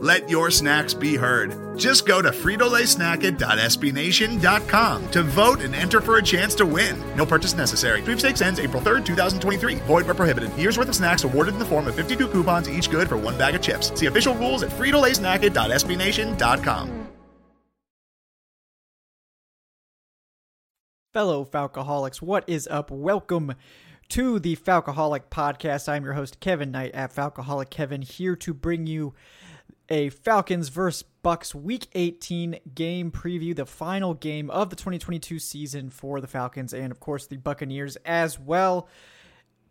Let your snacks be heard. Just go to fritolaysnacket.sbnation.com to vote and enter for a chance to win. No purchase necessary. Sweepstakes ends April 3rd, 2023. Void where prohibited. Year's worth of snacks awarded in the form of 52 coupons, each good for one bag of chips. See official rules at fritolaysnacket.sbnation.com. Fellow Falcoholics, what is up? Welcome to the Falcoholic Podcast. I'm your host, Kevin Knight at Falcoholic Kevin, here to bring you a Falcons versus Bucs Week 18 game preview, the final game of the 2022 season for the Falcons and, of course, the Buccaneers as well.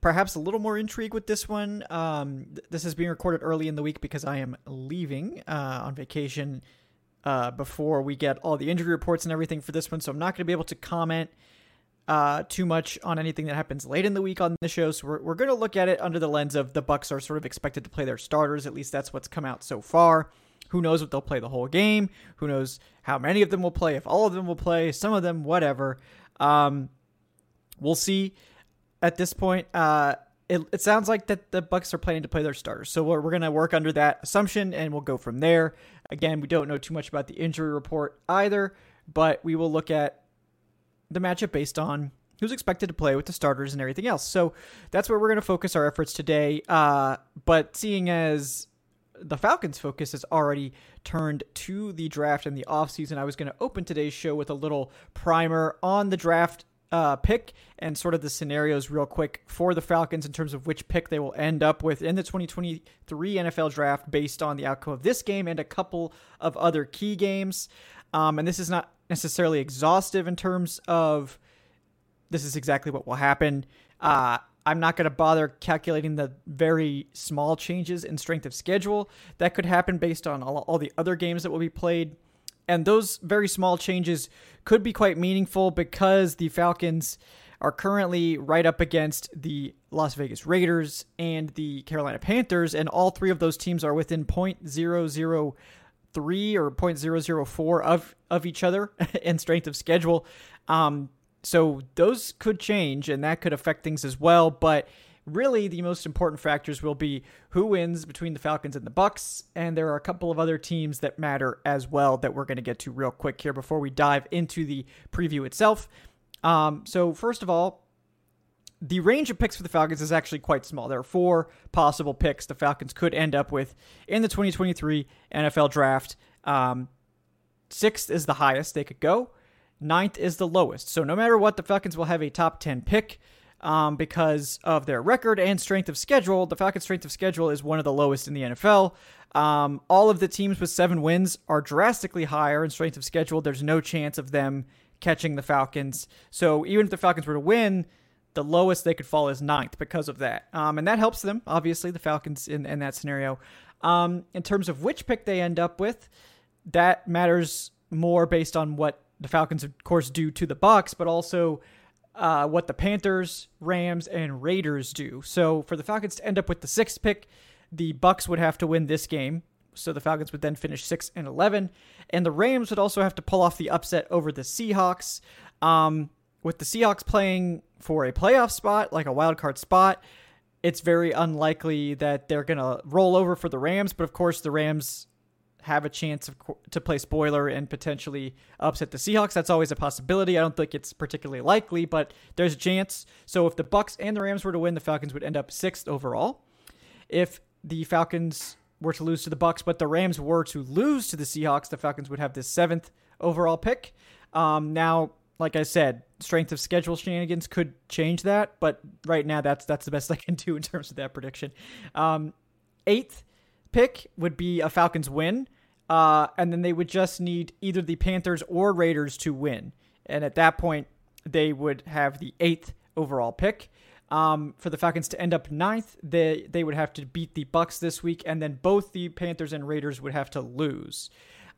Perhaps a little more intrigue with this one. Um, th- this is being recorded early in the week because I am leaving uh, on vacation uh, before we get all the injury reports and everything for this one, so I'm not going to be able to comment uh, too much on anything that happens late in the week on the show. So we're, we're going to look at it under the lens of the Bucs are sort of expected to play their starters. At least that's what's come out so far. Who knows what they'll play the whole game? Who knows how many of them will play? If all of them will play, some of them, whatever. Um, we'll see. At this point, uh, it, it sounds like that the Bucs are planning to play their starters. So we're, we're going to work under that assumption, and we'll go from there. Again, we don't know too much about the injury report either, but we will look at the matchup based on who's expected to play with the starters and everything else. So that's where we're going to focus our efforts today. Uh, but seeing as the Falcons' focus has already turned to the draft and the offseason, I was going to open today's show with a little primer on the draft uh, pick and sort of the scenarios real quick for the Falcons in terms of which pick they will end up with in the 2023 NFL draft based on the outcome of this game and a couple of other key games. Um, and this is not necessarily exhaustive in terms of this is exactly what will happen. Uh, I'm not going to bother calculating the very small changes in strength of schedule that could happen based on all, all the other games that will be played. And those very small changes could be quite meaningful because the Falcons are currently right up against the Las Vegas Raiders and the Carolina Panthers, and all three of those teams are within 0.00 three or 0.004 of of each other in strength of schedule. Um, so those could change, and that could affect things as well. But really, the most important factors will be who wins between the Falcons and the Bucs, and there are a couple of other teams that matter as well that we're going to get to real quick here before we dive into the preview itself. Um, so first of all, the range of picks for the Falcons is actually quite small. There are four possible picks the Falcons could end up with in the 2023 NFL draft. Um, sixth is the highest they could go. Ninth is the lowest. So no matter what, the Falcons will have a top 10 pick um, because of their record and strength of schedule. The Falcons' strength of schedule is one of the lowest in the NFL. Um, all of the teams with seven wins are drastically higher in strength of schedule. There's no chance of them catching the Falcons. So even if the Falcons were to win, the lowest they could fall is ninth because of that. Um, and that helps them, obviously, the Falcons in, in that scenario. Um, in terms of which pick they end up with, that matters more based on what the Falcons, of course, do to the Bucs, but also uh, what the Panthers, Rams, and Raiders do. So for the Falcons to end up with the sixth pick, the Bucs would have to win this game. So the Falcons would then finish six and eleven, and the Rams would also have to pull off the upset over the Seahawks. Um, with the Seahawks playing for a playoff spot, like a wild card spot, it's very unlikely that they're going to roll over for the Rams. But of course, the Rams have a chance of, to play spoiler and potentially upset the Seahawks. That's always a possibility. I don't think it's particularly likely, but there's a chance. So if the Bucs and the Rams were to win, the Falcons would end up sixth overall. If the Falcons were to lose to the Bucs, but the Rams were to lose to the Seahawks, the Falcons would have the seventh overall pick. Um, now, like I said, strength of schedule shenanigans could change that, but right now that's that's the best I can do in terms of that prediction. Um, eighth pick would be a Falcons win, uh, and then they would just need either the Panthers or Raiders to win, and at that point they would have the eighth overall pick. Um, for the Falcons to end up ninth, they they would have to beat the Bucs this week, and then both the Panthers and Raiders would have to lose.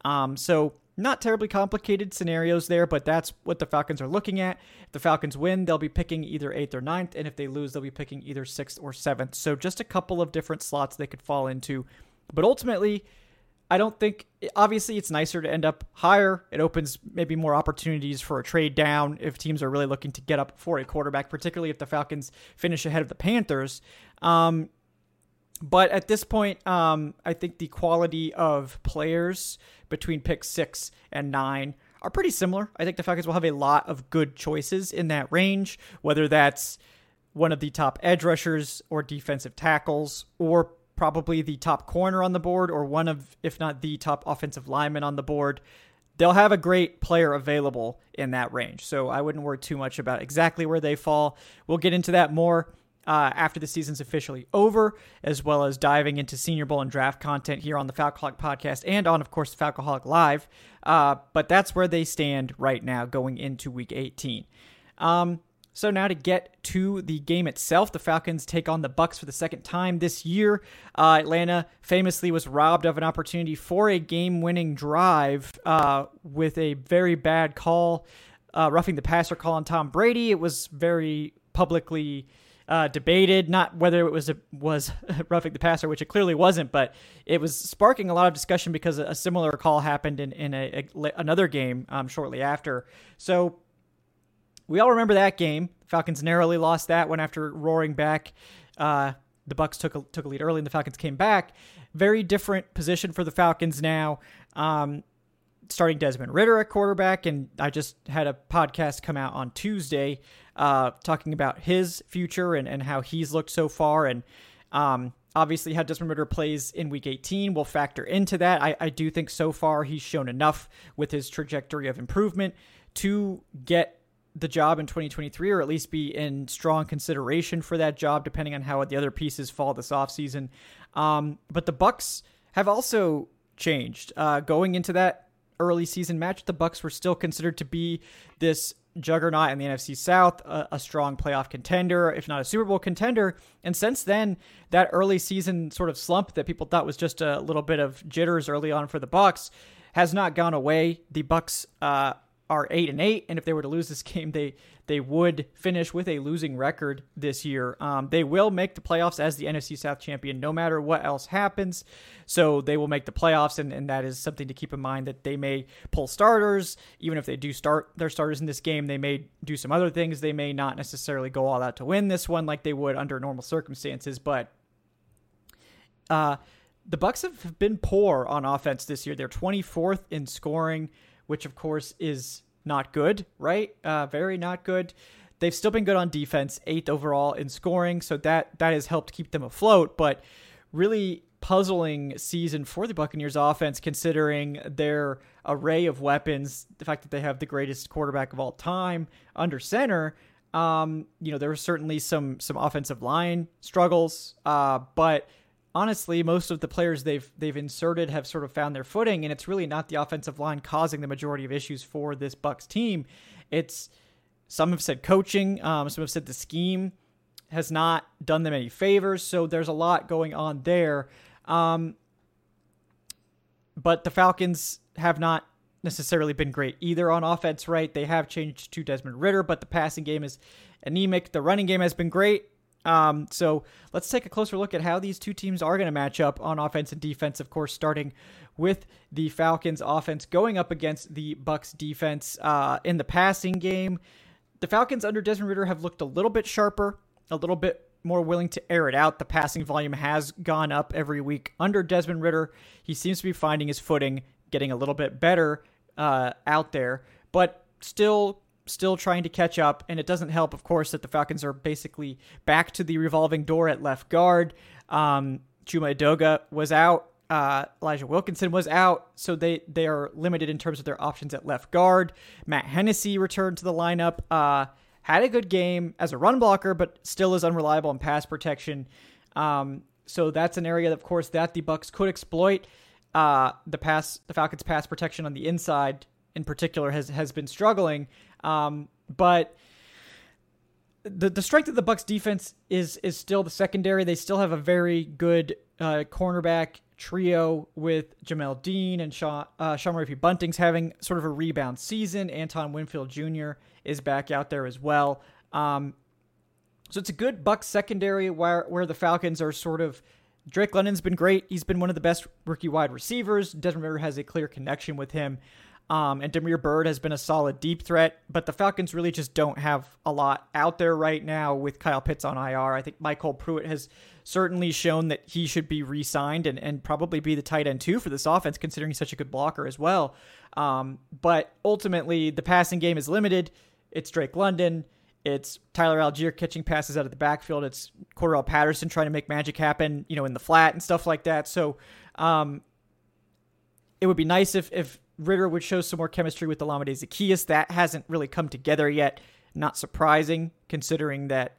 Um, so not terribly complicated scenarios there, but that's what the Falcons are looking at. If the Falcons win, they'll be picking either eighth or ninth, and if they lose, they'll be picking either sixth or seventh. So just a couple of different slots they could fall into. But ultimately, I don't think, obviously, it's nicer to end up higher. It opens maybe more opportunities for a trade down if teams are really looking to get up for a quarterback, particularly if the Falcons finish ahead of the Panthers. Um, but at this point, um, I think the quality of players between pick six and nine are pretty similar. I think the Falcons will have a lot of good choices in that range, whether that's one of the top edge rushers or defensive tackles, or probably the top corner on the board, or one of, if not the top offensive lineman on the board. They'll have a great player available in that range. So I wouldn't worry too much about exactly where they fall. We'll get into that more uh, after the season's officially over, as well as diving into Senior Bowl and draft content here on the Falcoholic podcast and on, of course, Falcoholic Live. Uh, but that's where they stand right now going into Week 18. Um, so now to get to the game itself, the Falcons take on the Bucs for the second time this year. Uh, Atlanta famously was robbed of an opportunity for a game-winning drive uh, with a very bad call, uh, roughing the passer call on Tom Brady. It was very publicly uh, debated, not whether it was a, was roughing the passer, which it clearly wasn't, but it was sparking a lot of discussion because a similar call happened in in a, a another game um, shortly after. So we all remember that game. Falcons narrowly lost that one after roaring back. Uh, the Bucs took a, took a lead early, and the Falcons came back. Very different position for the Falcons now. Um, starting Desmond Ridder at quarterback, and I just had a podcast come out on Tuesday uh, talking about his future and, and how he's looked so far. And um, obviously, how Desmond Ridder plays in Week 18 will factor into that. I, I do think so far he's shown enough with his trajectory of improvement to get the job in 2023 or at least be in strong consideration for that job depending on how the other pieces fall this offseason um, but the bucs have also changed uh, going into that early season match, the Bucs were still considered to be this juggernaut in the NFC South, a, a, strong playoff contender, if not a Super Bowl contender. And since then, that early season sort of slump that people thought was just a little bit of jitters early on for the Bucs has not gone away. The Bucs uh, are eight and eight, and if they were to lose this game, they they would finish with a losing record this year. Um, they will make the playoffs as the NFC South champion, no matter what else happens. So they will make the playoffs, and, and that is something to keep in mind that they may pull starters, even if they do start their starters in this game. They may do some other things. They may not necessarily go all out to win this one like they would under normal circumstances, but. Uh, the Bucs have been poor on offense this year. They're 24th in scoring which of course is not good, right? Uh, very not good. They've still been good on defense, eighth overall in scoring, so that that has helped keep them afloat. But really puzzling season for the Buccaneers offense, considering their array of weapons, the fact that they have the greatest quarterback of all time under center. Um, you know, there were certainly some some offensive line struggles, uh, but honestly, most of the players they've they've inserted have sort of found their footing, and it's really not the offensive line causing the majority of issues for this Bucs team. It's some have said coaching, um, some have said the scheme has not done them any favors. So there's a lot going on there. Um, but the Falcons have not necessarily been great either on offense, right? They have changed to Desmond Ridder, but the passing game is anemic. The running game has been great. Um, so let's take a closer look at how these two teams are going to match up on offense and defense. Of course, starting with the Falcons' offense going up against the Bucs' defense uh, in the passing game. The Falcons under Desmond Ridder have looked a little bit sharper, a little bit more willing to air it out. The passing volume has gone up every week under Desmond Ridder. He seems to be finding his footing, getting a little bit better uh, out there, but still still trying to catch up, and it doesn't help, of course, that the Falcons are basically back to the revolving door at left guard. Um, Chuma Edoga was out. Uh, Elijah Wilkinson was out, so they they are limited in terms of their options at left guard. Matt Hennessy returned to the lineup. Uh, had a good game as a run blocker, but still is unreliable in pass protection. Um, so that's an area, of course, that the Bucs could exploit. Uh, the pass, the Falcons' pass protection on the inside, in particular, has has been struggling. Um, but the the strength of the Bucs defense is is still the secondary. They still have a very good uh, cornerback trio with Jamel Dean and Sean uh, Sean Murphy Bunting's having sort of a rebound season. Antoine Winfield Jr. is back out there as well. Um, so it's a good Bucs secondary where where the Falcons are sort of. Drake London's been great. He's been one of the best rookie wide receivers. Desmond Ridder has a clear connection with him. Um, and Damiere Byrd has been a solid deep threat, but the Falcons really just don't have a lot out there right now with Kyle Pitts on IR. I think MyCole Pruitt has certainly shown that he should be re signed and, and probably be the tight end too for this offense, considering he's such a good blocker as well. Um, but ultimately, the passing game is limited. It's Drake London. It's Tyler Allgeier catching passes out of the backfield. It's Cordarrelle Patterson trying to make magic happen, you know, in the flat and stuff like that. So, um, it would be nice if if Ridder would show some more chemistry with Olamide Zaccheaus. That hasn't really come together yet. Not surprising, considering that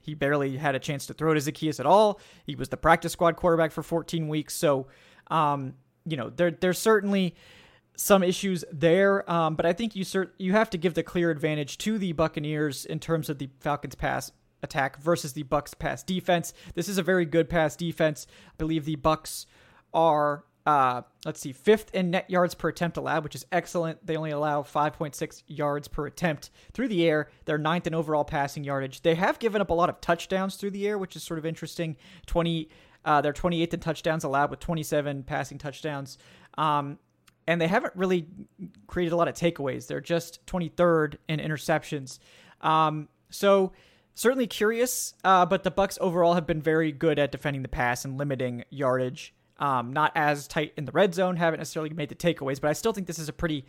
he barely had a chance to throw to Zaccheaus at all. He was the practice squad quarterback for 14 weeks. So, um, you know, there there's certainly some issues there. Um, but I think you cert- you have to give the clear advantage to the Buccaneers in terms of the Falcons pass attack versus the Bucs pass defense. This is a very good pass defense. I believe the Bucs are uh, let's see, fifth in net yards per attempt allowed, which is excellent. They only allow 5.6 yards per attempt through the air. They're ninth in overall passing yardage. They have given up a lot of touchdowns through the air, which is sort of interesting. 20, uh, they're 28th in touchdowns allowed with 27 passing touchdowns. Um, and they haven't really created a lot of takeaways. They're just 23rd in interceptions. Um, so certainly curious, uh, but the Bucs overall have been very good at defending the pass and limiting yardage. Um, not as tight in the red zone, haven't necessarily made the takeaways, but I still think this is a pretty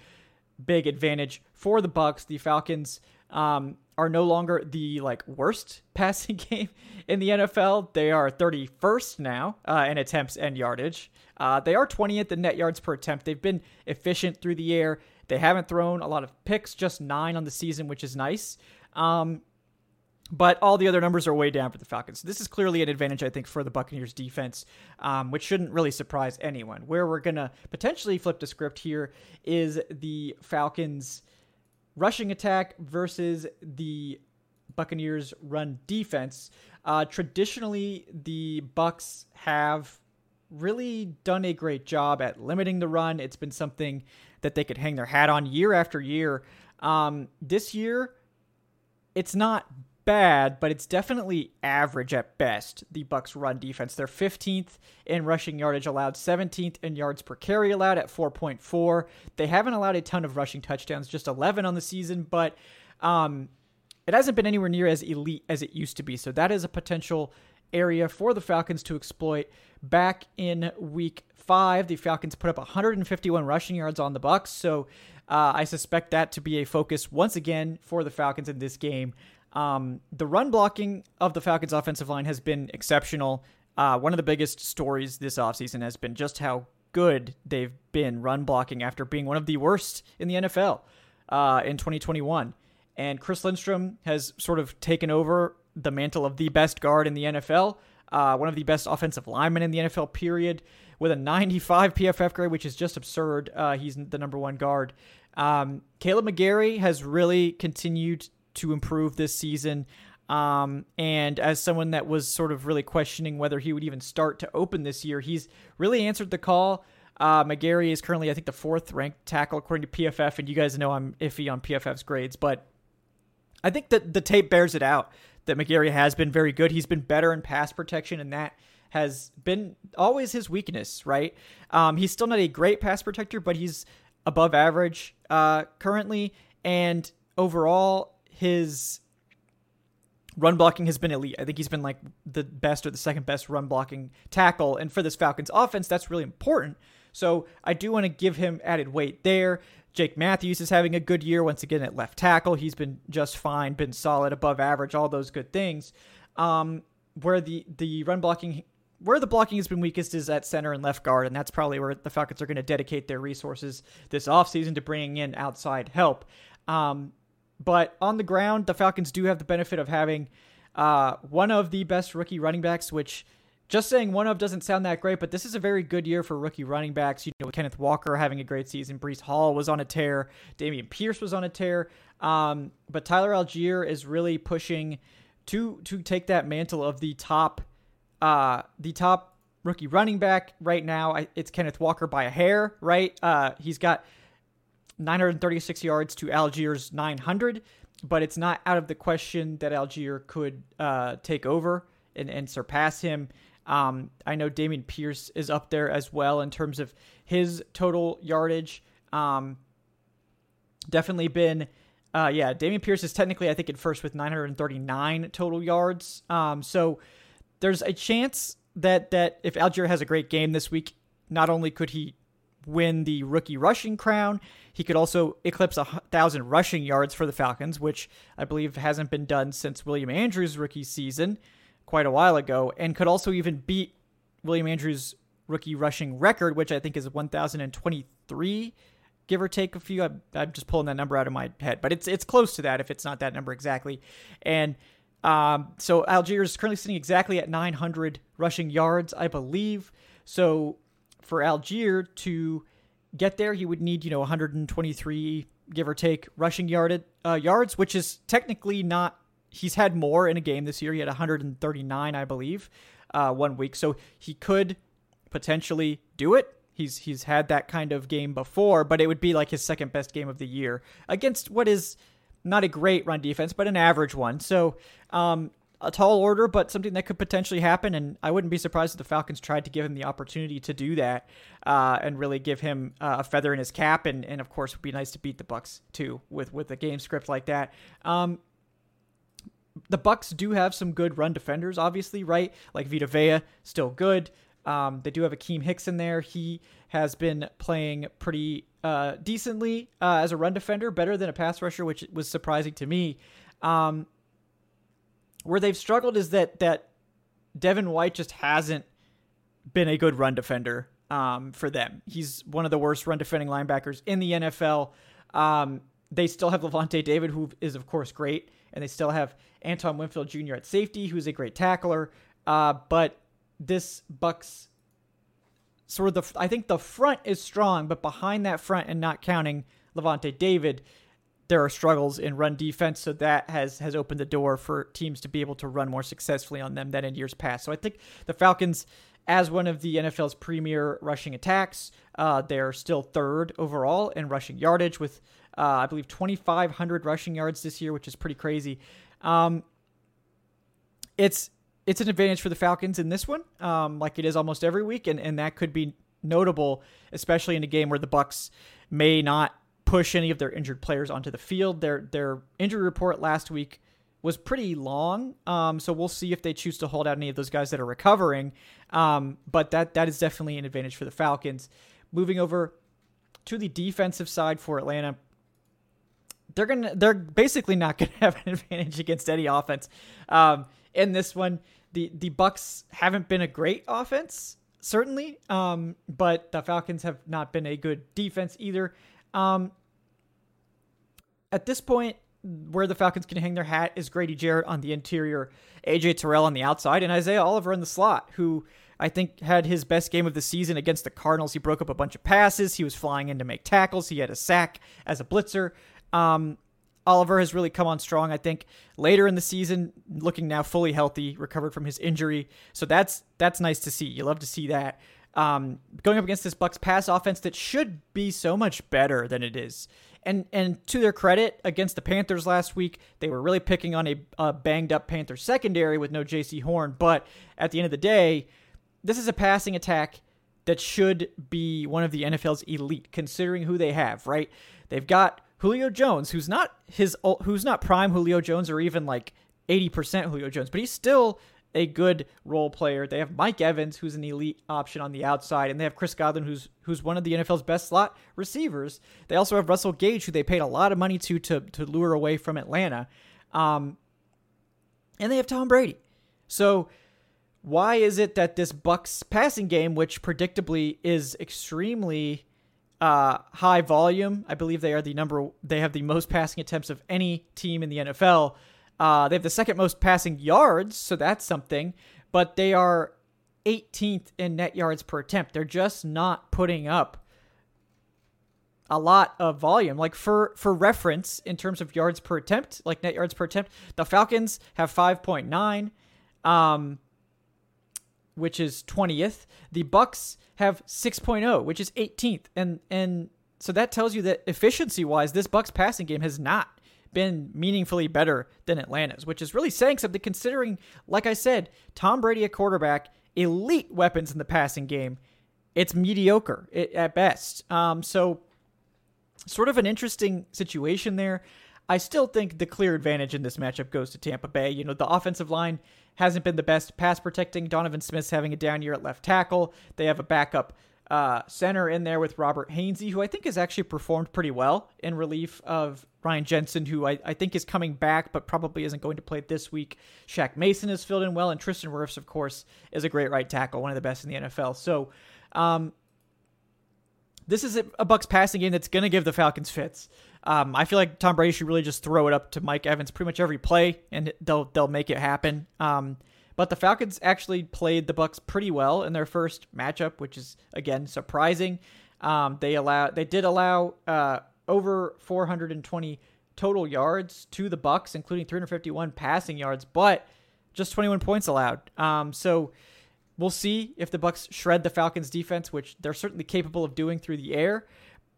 big advantage for the Bucs. The Falcons um, are no longer the like worst passing game in the NFL. They are 31st now uh, in attempts and yardage. Uh, they are 20th in net yards per attempt. They've been efficient through the air. They haven't thrown a lot of picks, just nine on the season, which is nice. Um, but all the other numbers are way down for the Falcons. This is clearly an advantage, I think, for the Buccaneers defense, um, which shouldn't really surprise anyone. Where we're going to potentially flip the script here is the Falcons' rushing attack versus the Buccaneers' run defense. Uh, traditionally, the Bucs have really done a great job at limiting the run. It's been something that they could hang their hat on year after year. Um, this year, it's not bad, but it's definitely average at best. The Bucs run defense. They're 15th in rushing yardage allowed, 17th in yards per carry allowed at 4.4. They haven't allowed a ton of rushing touchdowns, just 11 on the season, but um, it hasn't been anywhere near as elite as it used to be. So that is a potential area for the Falcons to exploit. Back in week five, the Falcons put up 151 rushing yards on the Bucs. So uh, I suspect that to be a focus once again for the Falcons in this game. Um, the run blocking of the Falcons' offensive line has been exceptional. Uh, one of the biggest stories this offseason has been just how good they've been run blocking after being one of the worst in the NFL uh, in 2021. And Chris Lindstrom has sort of taken over the mantle of the best guard in the NFL, uh, one of the best offensive linemen in the NFL, period, with a 95 PFF grade, which is just absurd. Uh, he's the number one guard. Um, Kaleb McGary has really continued to improve this season. Um, and as someone that was sort of really questioning whether he would even start to open this year, he's really answered the call. Uh, McGary is currently, I think, the fourth ranked tackle according to PFF, and you guys know I'm iffy on PFF's grades, but I think that the tape bears it out that McGary has been very good. He's been better in pass protection, and that has been always his weakness, right? Um, he's still not a great pass protector, but he's above average uh, currently, and overall, his run blocking has been elite. I think he's been like the best or the second best run blocking tackle. And for this Falcons offense, that's really important. So I do want to give him added weight there. Jake Matthews is having a good year once again at left tackle. He's been just fine, been solid, above average, all those good things. Um, where the the run blocking where the blocking has been weakest is at center and left guard, and that's probably where the Falcons are going to dedicate their resources this offseason to bringing in outside help. Um, but on the ground, the Falcons do have the benefit of having uh, one of the best rookie running backs, which just saying one of doesn't sound that great, but this is a very good year for rookie running backs. You know, Kenneth Walker having a great season, Breece Hall was on a tear, Dameon Pierce was on a tear, um, but Tyler Allgeier is really pushing to to take that mantle of the top, uh, the top rookie running back right now. I, it's Kenneth Walker by a hair, right? Uh, he's got 936 yards to Allgeier's 900, but it's not out of the question that Allgeier could uh, take over and, and surpass him. Um, I know Dameon Pierce is up there as well in terms of his total yardage. Um, definitely been, uh, yeah, Dameon Pierce is technically, I think, in first with 939 total yards. Um, so there's a chance that that if Allgeier has a great game this week, not only could he win the rookie rushing crown, he could also eclipse a thousand rushing yards for the Falcons, which I believe hasn't been done since William Andrews' rookie season quite a while ago, and could also even beat William Andrews' rookie rushing record, which I think is 1,023, give or take a few. I'm, I'm, just pulling that number out of my head, but it's it's close to that if it's not that number exactly. And um, so Allgeier is currently sitting exactly at 900 rushing yards, I believe. So for Allgeier to get there, he would need you know 123 give or take rushing yarded uh, yards, which is technically not he's had more in a game this year. He had 139, I believe, uh, one week, so he could potentially do it. He's he's had that kind of game before, but it would be like his second best game of the year against what is not a great run defense, but an average one. So um, a tall order, but something that could potentially happen. And I wouldn't be surprised if the Falcons tried to give him the opportunity to do that uh, and really give him uh, a feather in his cap. And, and of course, it would be nice to beat the Bucs too with with a game script like that. Um, the Bucs do have some good run defenders, obviously, right? Like Vita Vea, still good. Um, they do have Akiem Hicks in there. He has been playing pretty uh, decently uh, as a run defender, better than a pass rusher, which was surprising to me. Um, where they've struggled is that that Devin White just hasn't been a good run defender um, for them. He's one of the worst run defending linebackers in the NFL. Um, they still have Lavonte David, who is of course great, and they still have Antoine Winfield Jr. at safety, who's a great tackler. Uh, but this Bucs sort of the I think the front is strong, but behind that front and not counting Lavonte David, there are struggles in run defense, so that has has opened the door for teams to be able to run more successfully on them than in years past. So I think the Falcons, as one of the NFL's premier rushing attacks, uh, they're still third overall in rushing yardage with uh, I believe 2,500 rushing yards this year, which is pretty crazy. Um, it's it's an advantage for the Falcons in this one, um, like it is almost every week, and, and that could be notable, especially in a game where the Bucs may not push any of their injured players onto the field. Their their injury report last week was pretty long, um, so we'll see if they choose to hold out any of those guys that are recovering. Um, but that that is definitely an advantage for the Falcons. Moving over to the defensive side for Atlanta, they're gonna they're basically not gonna have an advantage against any offense. Um, in this one, the the Bucs haven't been a great offense, certainly, um, but the Falcons have not been a good defense either. Um, at this point, where the Falcons can hang their hat is Grady Jarrett on the interior, AJ Terrell on the outside, and Isaiah Oliver in the slot, who I think had his best game of the season against the Cardinals. He broke up a bunch of passes. He was flying in to make tackles. He had a sack as a blitzer. Um, Oliver has really come on strong. I think later in the season, looking now fully healthy, recovered from his injury. So that's that's nice to see. You love to see that. Um, going up against this Bucs pass offense that should be so much better than it is. And and to their credit, against the Panthers last week, they were really picking on a, a banged up Panther secondary with no Jaycee Horn. But at the end of the day, this is a passing attack that should be one of the NFL's elite, considering who they have. Right? They've got Julio Jones, who's not his who's not prime Julio Jones or even like 80% Julio Jones, but he's still a good role player. They have Mike Evans, who's an elite option on the outside, and they have Chris Godwin, who's who's one of the NFL's best slot receivers. They also have Russell Gage, who they paid a lot of money to to, to lure away from Atlanta, um, and they have Tom Brady. So why is it that this Bucs passing game, which predictably is extremely uh, high volume. I believe they are the number. They have the most passing attempts of any team in the NFL. Uh, they have the second most passing yards, so that's something. But they are 18th in net yards per attempt. They're just not putting up a lot of volume. Like for for reference in terms of yards per attempt, like net yards per attempt, the Falcons have 5.9 um which is 20th. The Bucs have 6.0, which is 18th. And and so that tells you that efficiency-wise this Bucs passing game has not been meaningfully better than Atlanta's, which is really saying something considering like I said, Tom Brady a quarterback, elite weapons in the passing game. It's mediocre at best. Um so sort of an interesting situation there. I still think the clear advantage in this matchup goes to Tampa Bay. You know, the offensive line hasn't been the best pass protecting. Donovan Smith's having a down year at left tackle. They have a backup uh, center in there with Robert Hainsey, who I think has actually performed pretty well in relief of Ryan Jensen, who I, I think is coming back, but probably isn't going to play this week. Shaq Mason has filled in well, and Tristan Wirfs, of course, is a great right tackle, one of the best in the NFL. So, um, this is a Bucs passing game that's going to give the Falcons fits. Um, I feel like Tom Brady should really just throw it up to Mike Evans pretty much every play, and they'll they'll make it happen. Um, but the Falcons actually played the Bucs pretty well in their first matchup, which is again surprising. Um, they allow they did allow uh, over 420 total yards to the Bucs, including 351 passing yards, but just 21 points allowed. Um, so We'll see if the Bucs shred the Falcons defense, which they're certainly capable of doing through the air.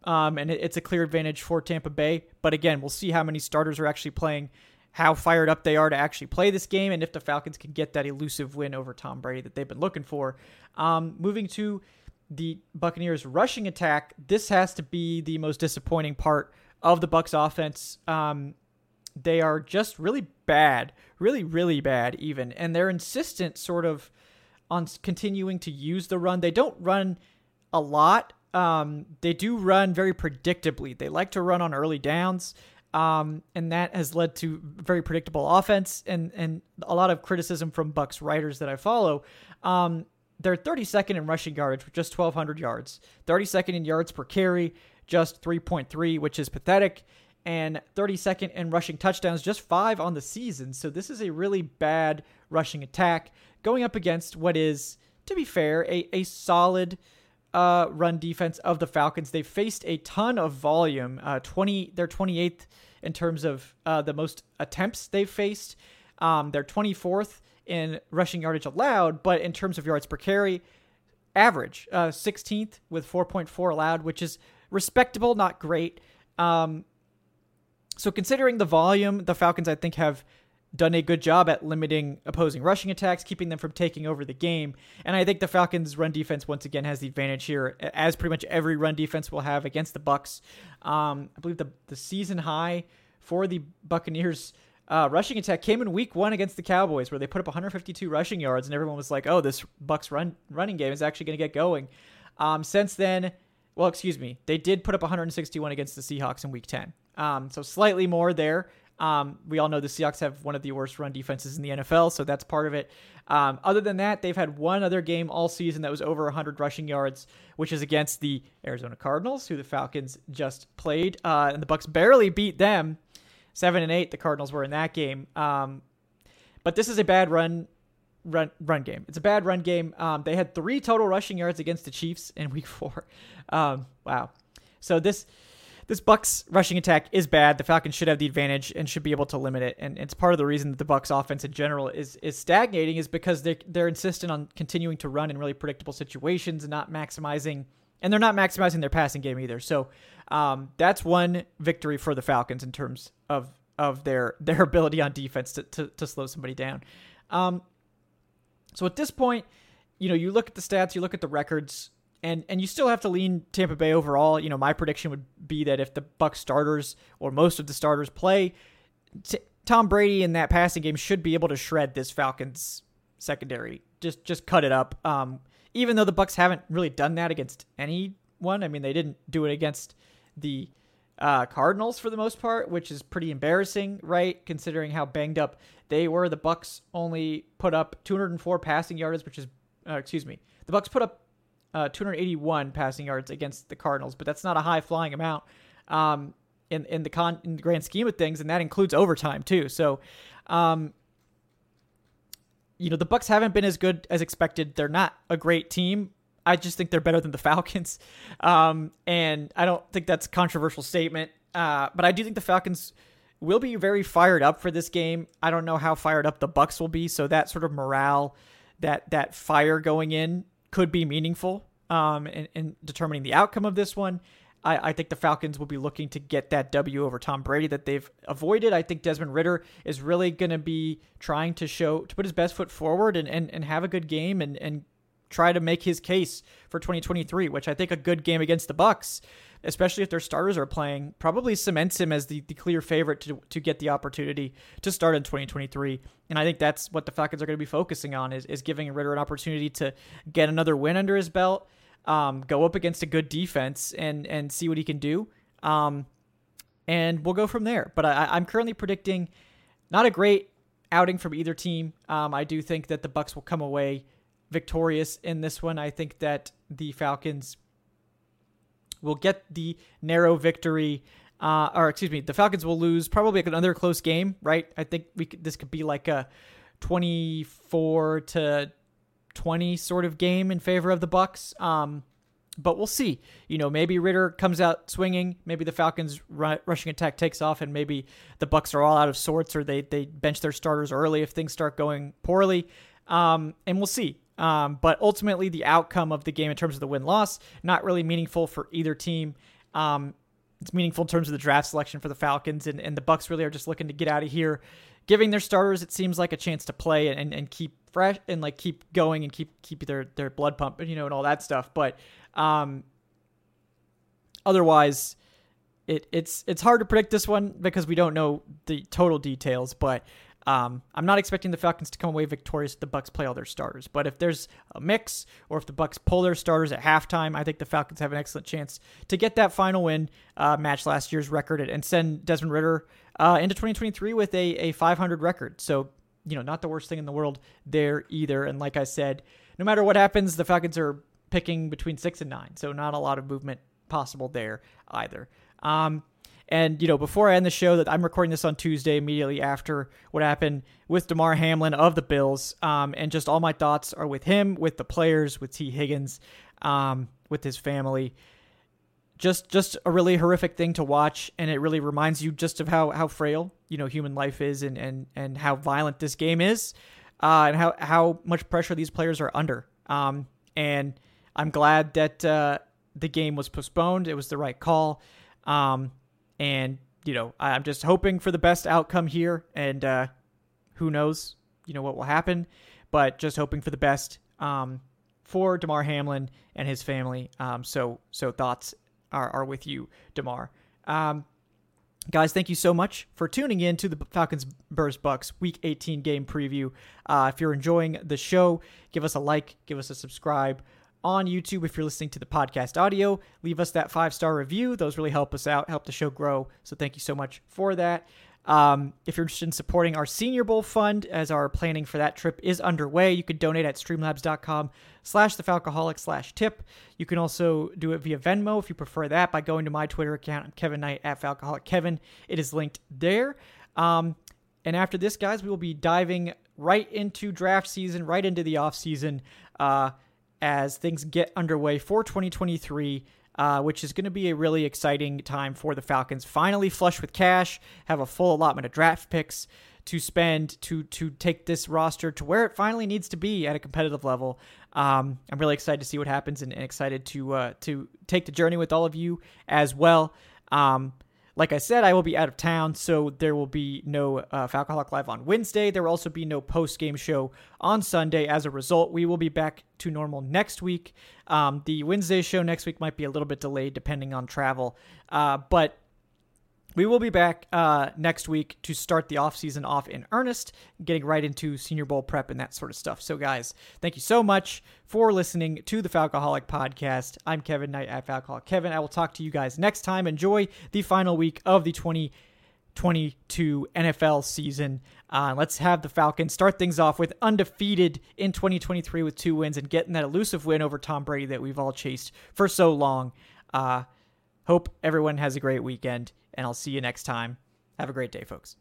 Um, and it's a clear advantage for Tampa Bay. But again, we'll see how many starters are actually playing, how fired up they are to actually play this game, and if the Falcons can get that elusive win over Tom Brady that they've been looking for. Um, moving to the Buccaneers rushing attack, this has to be the most disappointing part of the Bucs offense. Um, they are just really bad, really, really bad, even, and they're insistent, sort of on continuing to use the run. They don't run a lot. Um, they do run very predictably. They like to run on early downs, um, and that has led to very predictable offense and and a lot of criticism from Bucs writers that I follow. Um, they're 32nd in rushing yardage with just 1,200 yards, 32nd in yards per carry, just 3.3, which is pathetic, and 32nd in rushing touchdowns, just five on the season. So this is a really bad rushing attack going up against what is, to be fair, a, a solid uh, run defense of the Falcons. They've faced a ton of volume. Uh, 20, they're 28th in terms of uh, the most attempts they've faced. Um, they're 24th in rushing yardage allowed, but in terms of yards per carry, average uh, 16th with 4.4 allowed, which is respectable, not great. Um, so considering the volume, the Falcons I think have done a good job at limiting opposing rushing attacks, keeping them from taking over the game. And I think the Falcons' run defense once again has the advantage here, as pretty much every run defense will have against the Bucs. Um, I believe the the season high for the Buccaneers. Uh, rushing attack came in week one against the Cowboys, where they put up 152 rushing yards, and everyone was like, "Oh, this Bucs run running game is actually going to get going." Um, since then, well, excuse me, they did put up 161 against the Seahawks in Week 10, um, so slightly more there. Um, we all know the Seahawks have one of the worst run defenses in the NFL, so that's part of it. Um, other than that, they've had one other game all season that was over 100 rushing yards, which is against the Arizona Cardinals, who the Falcons just played, uh, and the Bucs barely beat them. Seven and eight, the Cardinals were in that game. Um, but this is a bad run run run game. It's a bad run game. Um, they had three total rushing yards against the Chiefs in Week Four. Um, wow. So this this Bucs rushing attack is bad. The Falcons should have the advantage and should be able to limit it. And it's part of the reason that the Bucs offense in general is is stagnating is because they they're insistent on continuing to run in really predictable situations and not maximizing and they're not maximizing their passing game either. So um, that's one victory for the Falcons in terms of of their their ability on defense to to, to slow somebody down. Um, so at this point, you know, you look at the stats, you look at the records and and you still have to lean Tampa Bay overall. You know, my prediction would be that if the Buck starters or most of the starters play, t- Tom Brady in that passing game should be able to shred this Falcons secondary. Just just cut it up. Um, even though the Bucs haven't really done that against anyone. I mean, they didn't do it against the uh, Cardinals for the most part, which is pretty embarrassing, right? Considering how banged up they were. The Bucs only put up 204 passing yards, which is, uh, excuse me, the Bucs put up uh, 281 passing yards against the Cardinals, but that's not a high flying amount um, in in the con in the grand scheme of things, and that includes overtime too. So, um, you know, the Bucs haven't been as good as expected. They're not a great team. I just think they're better than the Falcons. Um, and I don't think that's a controversial statement. Uh, but I do think the Falcons will be very fired up for this game. I don't know how fired up the Bucs will be, so that sort of morale, that that fire going in could be meaningful um, in, in determining the outcome of this one. I, I, think the Falcons will be looking to get that W over Tom Brady that they've avoided. I think Desmond Ridder is really going to be trying to show to put his best foot forward and, and, and have a good game and, and try to make his case for 2023, which I think a good game against the Bucs, especially if their starters are playing, probably cements him as the, the clear favorite to, to get the opportunity to start in 2023. And I think that's what the Falcons are going to be focusing on is, is giving Ridder an opportunity to get another win under his belt um, go up against a good defense and and see what he can do. Um, and we'll go from there. But I, am currently predicting not a great outing from either team. Um, I do think that the Bucks will come away victorious in this one. I think that the Falcons will get the narrow victory. Uh, or excuse me, the Falcons will lose probably another close game, right? I think we could, this could be like a 24 to 20 sort of game in favor of the Bucs. Um, but we'll see. You know, maybe Ridder comes out swinging. Maybe the Falcons' rushing attack takes off, and maybe the Bucs are all out of sorts, or they they bench their starters early if things start going poorly. Um, and we'll see. Um, but ultimately, the outcome of the game in terms of the win loss not really meaningful for either team. Um, it's meaningful in terms of the draft selection for the Falcons, and, and the Bucs really are just looking to get out of here, giving their starters it seems like a chance to play and, and keep fresh and like keep going and keep keep their their blood pumping, you know, and all that stuff. But um, otherwise, it it's it's hard to predict this one because we don't know the total details. But um, I'm not expecting the Falcons to come away victorious if the Bucs play all their starters. But if there's a mix, or if the Bucs pull their starters at halftime, I think the Falcons have an excellent chance to get that final win, uh, match last year's record, and send Desmond Ridder uh, into 2023 with a, a 500 record. So you know, not the worst thing in the world there either. And like I said, no matter what happens, the Falcons are picking between six and nine, so not a lot of movement possible there either. Um, and you know, before I end the show, that I'm recording this on Tuesday, immediately after what happened with Damar Hamlin of the Bills, um, and just all my thoughts are with him, with the players, with Tee Higgins, um, with his family. Just just a really horrific thing to watch. And it really reminds you just of how how frail you know human life is and and and how violent this game is uh, and how how much pressure these players are under. Um, and i'm glad that uh, the game was postponed. It was the right call. Um, and you know i'm just hoping for the best outcome here and uh, who knows you know what will happen but just hoping for the best um, for Damar Hamlin and his family. Um, so so thoughts are, are with you, Damar. Um, guys, thank you so much for tuning in to the Falcons Bears Bucs Week 18 game preview. Uh, if you're enjoying the show, give us a like, give us a subscribe on YouTube. If you're listening to the podcast audio, leave us that five star review. Those really help us out, help the show grow. So thank you so much for that. Um, if you're interested in supporting our Senior Bowl fund, as our planning for that trip is underway, you can donate at streamlabs.com slash the Falcoholic slash tip. You can also do it via Venmo if you prefer that by going to my Twitter account, Kevin Knight at Falcoholic Kevin. It is linked there. Um, and after this, guys, we will be diving right into draft season, right into the off season uh, as things get underway for 2023 uh, which is going to be a really exciting time for the Falcons. Finally, flush with cash, have a full allotment of draft picks to spend to to take this roster to where it finally needs to be at a competitive level. Um, I'm really excited to see what happens and, and excited to uh, to take the journey with all of you as well. Um, like I said, I will be out of town, so there will be no uh, Live on Wednesday. There will also be no post game show on Sunday. As a result, we will be back to normal next week. Um, the Wednesday show next week might be a little bit delayed depending on travel, uh, but we will be back uh, next week to start the offseason off in earnest, getting right into Senior Bowl prep and that sort of stuff. So, guys, thank you so much for listening to the Falcoholic Podcast. I'm Kevin Knight at Falcoholic Kevin. I will talk to you guys next time. Enjoy the final week of the 2022 NFL season. Uh, let's have the Falcons start things off with undefeated in 2023 with two wins and getting that elusive win over Tom Brady that we've all chased for so long. Uh, hope everyone has a great weekend and I'll see you next time. Have a great day, folks.